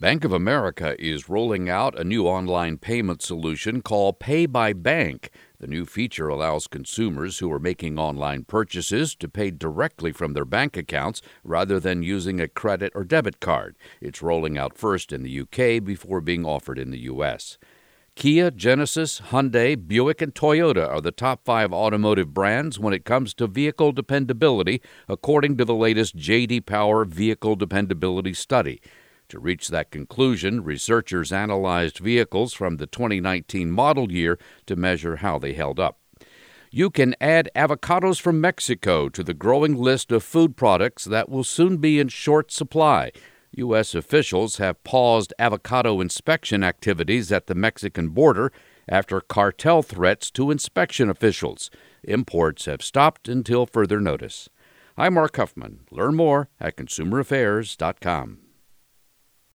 Bank of America is rolling out a new online payment solution called Pay by Bank. The new feature allows consumers who are making online purchases to pay directly from their bank accounts rather than using a credit or debit card. It's rolling out first in the UK before being offered in the US. Kia, Genesis, Hyundai, Buick, and Toyota are the top five automotive brands when it comes to vehicle dependability, according to the latest JD Power Vehicle Dependability Study. To reach that conclusion, researchers analyzed vehicles from the 2019 model year to measure how they held up. You can add avocados from Mexico to the growing list of food products that will soon be in short supply. U.S. officials have paused avocado inspection activities at the Mexican border after cartel threats to inspection officials. Imports have stopped until further notice. I'm Mark Huffman. Learn more at consumeraffairs.com.